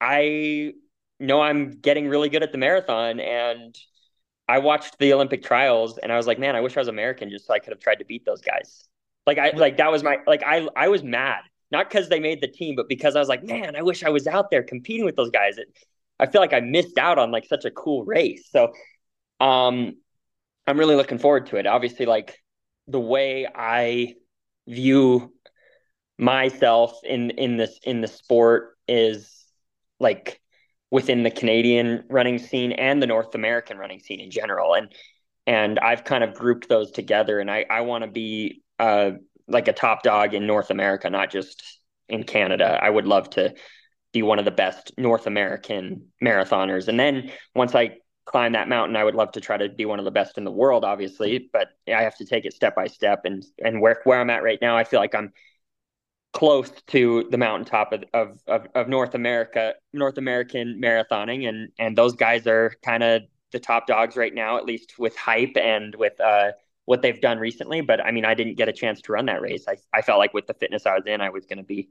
Speaker 2: I know I'm getting really good at the marathon, and I watched the Olympic trials and I was like, man, I wish I was American just so I could have tried to beat those guys. Like I like that was my like I I was mad. Not because they made the team, but because I was like, man, I wish I was out there competing with those guys. It, I feel like I missed out on like such a cool race. So um I'm really looking forward to it. Obviously, like the way I view myself in in this in the sport is like within the Canadian running scene and the North American running scene in general. And and I've kind of grouped those together. And I I want to be uh like a top dog in North America, not just in Canada. I would love to be one of the best North American marathoners. And then once I climb that mountain, I would love to try to be one of the best in the world, obviously. But I have to take it step by step. And and where where I'm at right now, I feel like I'm close to the mountaintop of, of, of, of North America, North American marathoning. And, and those guys are kind of the top dogs right now, at least with hype and with, uh, what they've done recently. But I mean, I didn't get a chance to run that race. I, I felt like with the fitness I was in, I was going to be,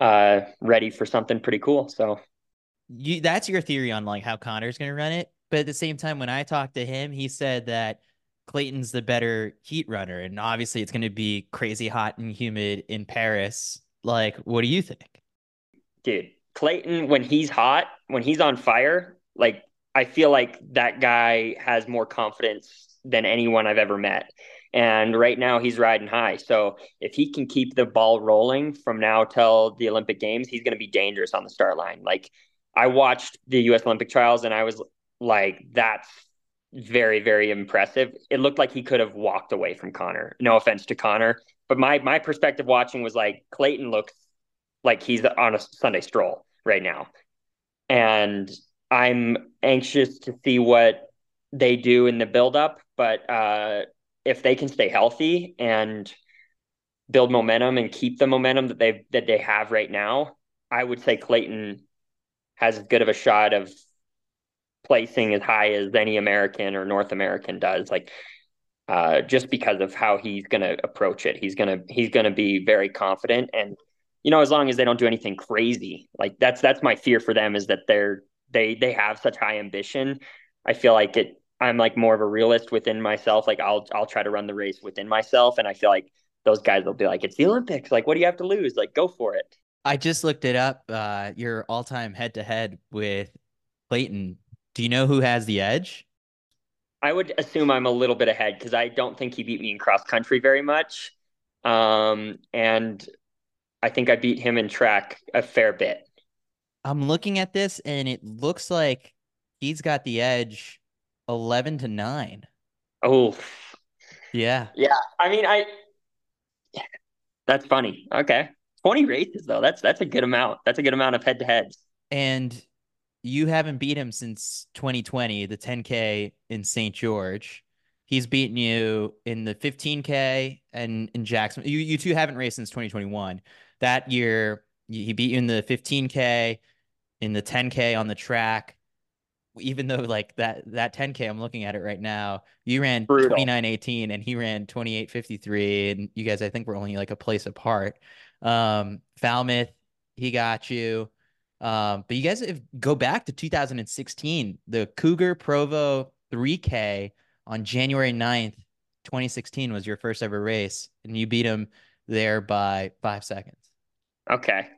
Speaker 2: uh, ready for something pretty cool. So
Speaker 1: you, that's your theory on like how Conner's going to run it. But at the same time, when I talked to him, he said that Clayton's the better heat runner, and obviously it's going to be crazy hot and humid in Paris. Like, what do you think?
Speaker 2: Dude, Clayton, when he's hot, when he's on fire, like I feel like that guy has more confidence than anyone I've ever met. And right now he's riding high. So if he can keep the ball rolling from now till the Olympic Games, he's going to be dangerous on the start line. Like I watched the US Olympic trials and I was like, that's very, very impressive. It looked like he could have walked away from Conner. No offense to Conner, but my my perspective watching was like Clayton looks like he's on a Sunday stroll right now, and I'm anxious to see what they do in the buildup. But uh, if they can stay healthy and build momentum and keep the momentum that they that they have right now, I would say Clayton has as good of a shot of placing as high as any American or North American does. Like uh, just because of how he's going to approach it, he's gonna he's gonna be very confident, and you know, as long as they don't do anything crazy, like that's that's my fear for them is that they're they they have such high ambition. I feel like it. I'm like more of a realist within myself. Like I'll I'll try to run the race within myself, and I feel like those guys will be like, it's the Olympics. Like, what do you have to lose? Like, go for it.
Speaker 1: I just looked it up. Uh, your all-time head-to-head with Clayton do you know who has the edge?
Speaker 2: I would assume I'm a little bit ahead because I don't think he beat me in cross country very much. Um, and I think I beat him in track a fair bit.
Speaker 1: I'm looking at this and it looks like he's got the edge 11 to 9.
Speaker 2: Oh.
Speaker 1: Yeah.
Speaker 2: Yeah. I mean, I That's funny. Okay. 20 races though. That's that's a good amount. That's a good amount of head to heads.
Speaker 1: And you haven't beat him since 2020, the 10K in St. George. He's beaten you in the 15K and in Jackson. You, you two haven't raced since 2021. That year, he beat you in the 15K, in the 10K on the track. Even though like that that 10K, I'm looking at it right now. You ran 29.18 and he ran 28.53. And you guys, I think, were only like a place apart. Um, Falmouth, he got you. Um, but you guys if, go back to 2016, the Cougar Provo 3K on January 9th, 2016 was your first ever race, and you beat him there by five seconds.
Speaker 2: Okay.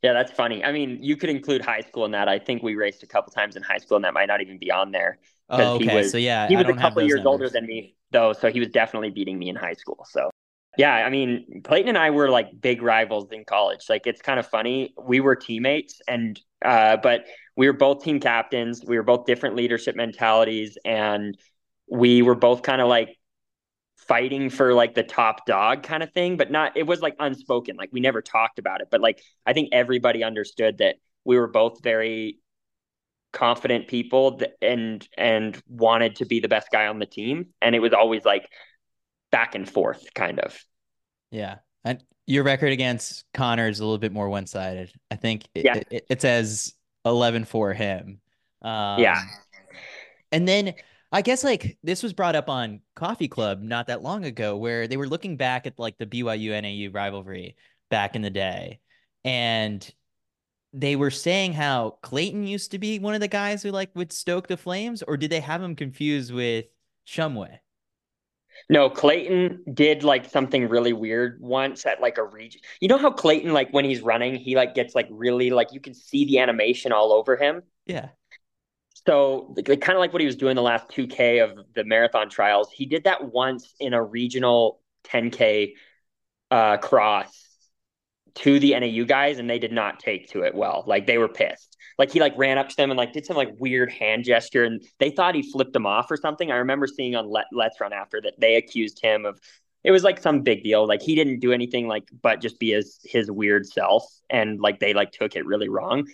Speaker 2: Yeah, that's funny. I mean, you could include high school in that. I think we raced a couple times in high school, and that might not even be on there.
Speaker 1: Oh, okay. Was, so yeah,
Speaker 2: he was a couple years numbers. older than me, though, so he was definitely beating me in high school. So Yeah, I mean, Clayton and I were like big rivals in college. Like it's kind of funny. We were teammates and uh but we were both team captains. We were both different leadership mentalities and we were both kind of like fighting for like the top dog kind of thing, but not it was like unspoken. Like we never talked about it, but like I think everybody understood that we were both very confident people and and wanted to be the best guy on the team and it was always like back and forth kind of.
Speaker 1: Yeah. And your record against conner is a little bit more one-sided. I think it,
Speaker 2: yeah.
Speaker 1: it, it says 11 for him.
Speaker 2: Um, yeah.
Speaker 1: and then i guess like this was brought up on coffee club not that long ago where they were looking back at like the byu nau rivalry back in the day. And they were saying how Clayton used to be one of the guys who like would stoke the flames, or did they have him confused with Shumway?
Speaker 2: No, Clayton did like something really weird once at like a region. You know how Clayton, like when he's running, he like gets like really like you can see the animation all over him.
Speaker 1: Yeah.
Speaker 2: So like, kind of like what he was doing the last 2K of the marathon trials. He did that once in a regional 10K uh, cross to the NAU guys and they did not take to it well. Like they were pissed. Like he like ran up to them and like did some like weird hand gesture and they thought he flipped them off or something. I remember seeing on Let, Let's Run after that they accused him of it was like some big deal. Like he didn't do anything like but just be his his weird self and like they like took it really wrong.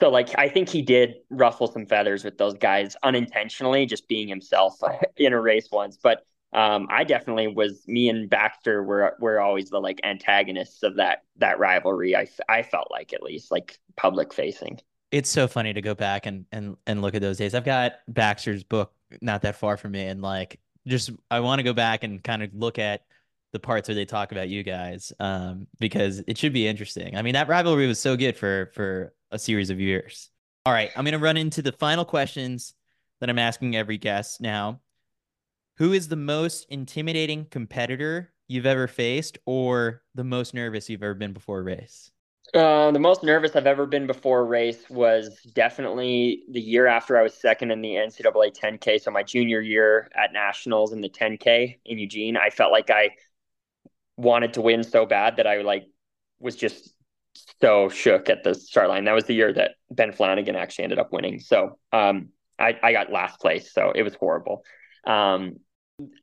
Speaker 2: So like I think he did ruffle some feathers with those guys unintentionally, just being himself *laughs* in a race once. But um, I definitely was. Me and Baxter were were always the like antagonists of that that rivalry. I I felt like at least like public facing.
Speaker 1: It's so funny to go back and and and look at those days. I've got Baxter's book not that far from me, and like just I want to go back and kind of look at the parts where they talk about you guys um, because it should be interesting. I mean, that rivalry was so good for for a series of years. All right, I'm going to run into the final questions that I'm asking every guest now. Who is the most intimidating competitor you've ever faced, or the most nervous you've ever been before a race?
Speaker 2: Uh, the most nervous I've ever been before a race was definitely the year after I was second in the NCAA 10K. So my junior year at nationals in the 10K in Eugene, I felt like I wanted to win so bad that I like was just so shook at the start line. That was the year that Ben Flanagan actually ended up winning. So um, I, I got last place, so it was horrible. Um,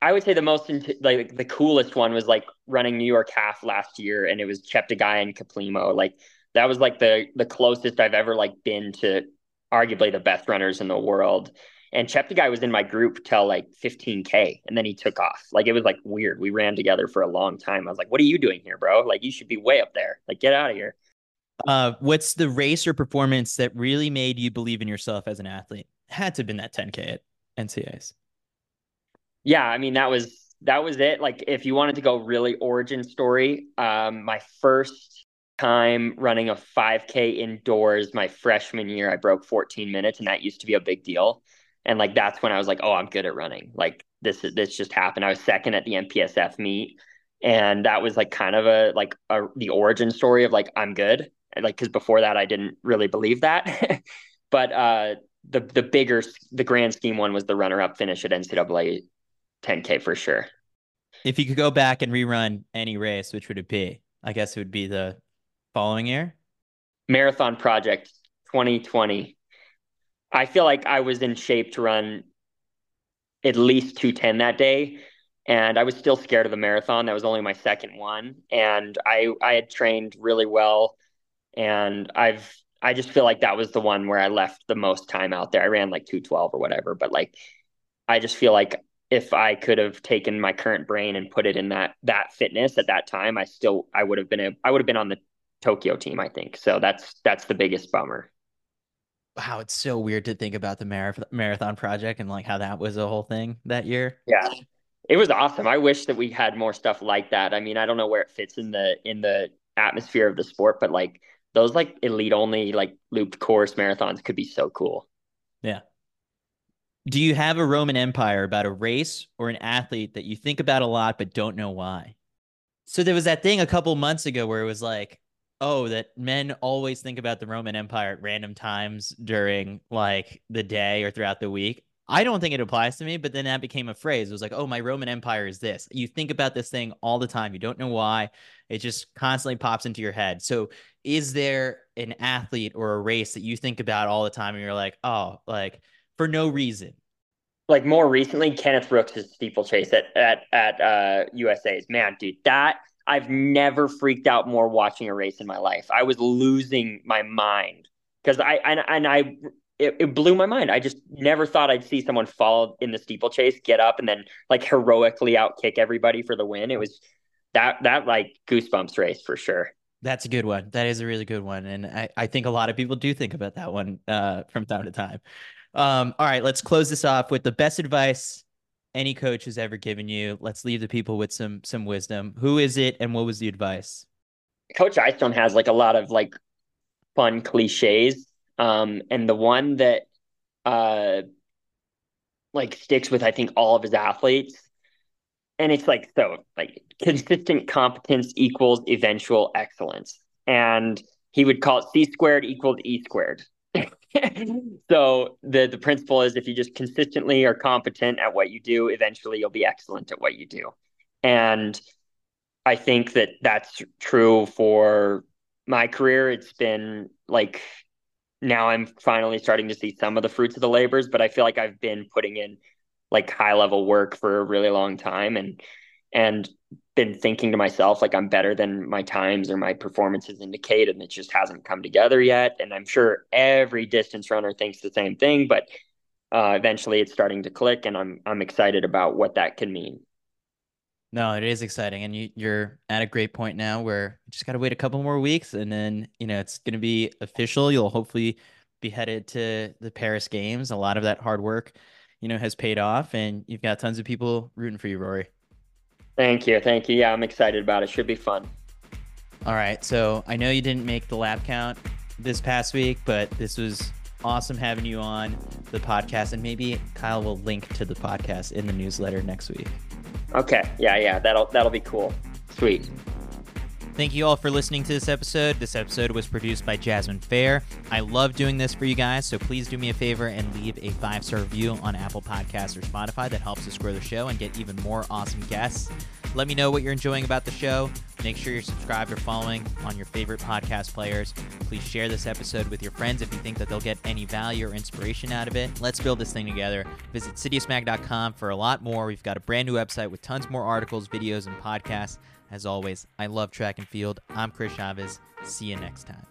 Speaker 2: I would say the most like the coolest one was like running New York half last year, and it was Cheptegei and Kiplimo. Like that was like the the closest I've ever like been to arguably the best runners in the world. And Cheptegei was in my group till like 15k, and then he took off. Like it was like weird. We ran together for a long time. I was like, "What are you doing here, bro? Like you should be way up there. Like get out of here."
Speaker 1: Uh, what's the race or performance that really made you believe in yourself as an athlete? Had to have been that 10k at NCAAs
Speaker 2: yeah, I mean that was that was it. Like if you wanted to go really origin story, um, my first time running a 5K indoors my freshman year, I broke 14 minutes, and that used to be a big deal. And like that's when I was like, oh, I'm good at running. Like this this just happened. I was second at the MPSF meet, and that was like kind of a like a the origin story of like I'm good. Like because before that I didn't really believe that, *laughs* but uh the the bigger the grand scheme one was the runner up finish at NCAA 10K for sure.
Speaker 1: If you could go back and rerun any race, which would it be? I guess it would be the following year.
Speaker 2: Marathon Project 2020. I feel like I was in shape to run at least 210 that day. And I was still scared of the marathon. That was only my second one. And I I had trained really well. And I've I just feel like that was the one where I left the most time out there. I ran like 212 or whatever, but like I just feel like if I could have taken my current brain and put it in that that fitness at that time, I still I would have been a I would have been on the Tokyo team, I think. So that's that's the biggest bummer.
Speaker 1: Wow, it's so weird to think about the marathon project and like how that was a whole thing that year.
Speaker 2: Yeah. It was awesome. I wish that we had more stuff like that. I mean, I don't know where it fits in the in the atmosphere of the sport, but like those like elite only like looped course marathons could be so cool.
Speaker 1: Yeah. Do you have a Roman Empire about a race or an athlete that you think about a lot but don't know why? So there was that thing a couple months ago where it was like, oh, that men always think about the Roman Empire at random times during like the day or throughout the week. I don't think it applies to me, but then that became a phrase. It was like, oh, my Roman Empire is this. You think about this thing all the time. You don't know why. It just constantly pops into your head. So, is there an athlete or a race that you think about all the time and you're like, oh, like for no reason?
Speaker 2: Like more recently, Kenneth Rooks' steeplechase at at at uh, USA's. Man, dude, that I've never freaked out more watching a race in my life. I was losing my mind because I and, and I it, it, blew my mind. I just never thought I'd see someone fall in the steeplechase, get up, and then like heroically outkick everybody for the win. It was that that like goosebumps race for sure.
Speaker 1: That's a good one. That is a really good one, and I, I think a lot of people do think about that one uh, from time to time. Um, all right, let's close this off with the best advice any coach has ever given you. Let's leave the people with some some wisdom. Who is it, and what was the advice?
Speaker 2: Coach Eyestone has like a lot of like fun cliches um, and the one that uh, like sticks with I think all of his athletes, and it's like so like consistent competence equals eventual excellence, and he would call it C squared equals E squared. *laughs* so the the principle is if you just consistently are competent at what you do, eventually you'll be excellent at what you do, and I think that that's true for my career. It's been like now I'm finally starting to see some of the fruits of the labors, but I feel like I've been putting in like high level work for a really long time and and been thinking to myself like I'm better than my times or my performances indicate and it just hasn't come together yet and I'm sure every distance runner thinks the same thing but uh, eventually it's starting to click and I'm I'm excited about what that can mean.
Speaker 1: No, it is exciting, and you, you're at a great point now where you just got to wait a couple more weeks, and then you know it's going to be official. You'll hopefully be headed to the Paris Games. A lot of that hard work, you know, has paid off, and you've got tons of people rooting for you, Rory.
Speaker 2: Thank you, thank you. Yeah, I'm excited about it. Should be fun.
Speaker 1: All right, so I know you didn't make the lap count this past week, but this was awesome having you on the podcast, and maybe Kyle will link to the podcast in the newsletter next week.
Speaker 2: Okay. Yeah, yeah. That'll that'll be cool. Sweet.
Speaker 1: Thank you all for listening to this episode. This episode was produced by Jasmine Fair. I love doing this for you guys, so please do me a favor and leave a five star review on Apple Podcasts or Spotify. That helps us grow the show and get even more awesome guests. Let me know what you're enjoying about the show. Make sure you're subscribed or following on your favorite podcast players. Please share this episode with your friends if you think that they'll get any value or inspiration out of it. Let's build this thing together. Visit citiusmag.com for a lot more. We've got a brand new website with tons more articles, videos, and podcasts. As always, I love track and field. I'm Chris Chavez. See you next time.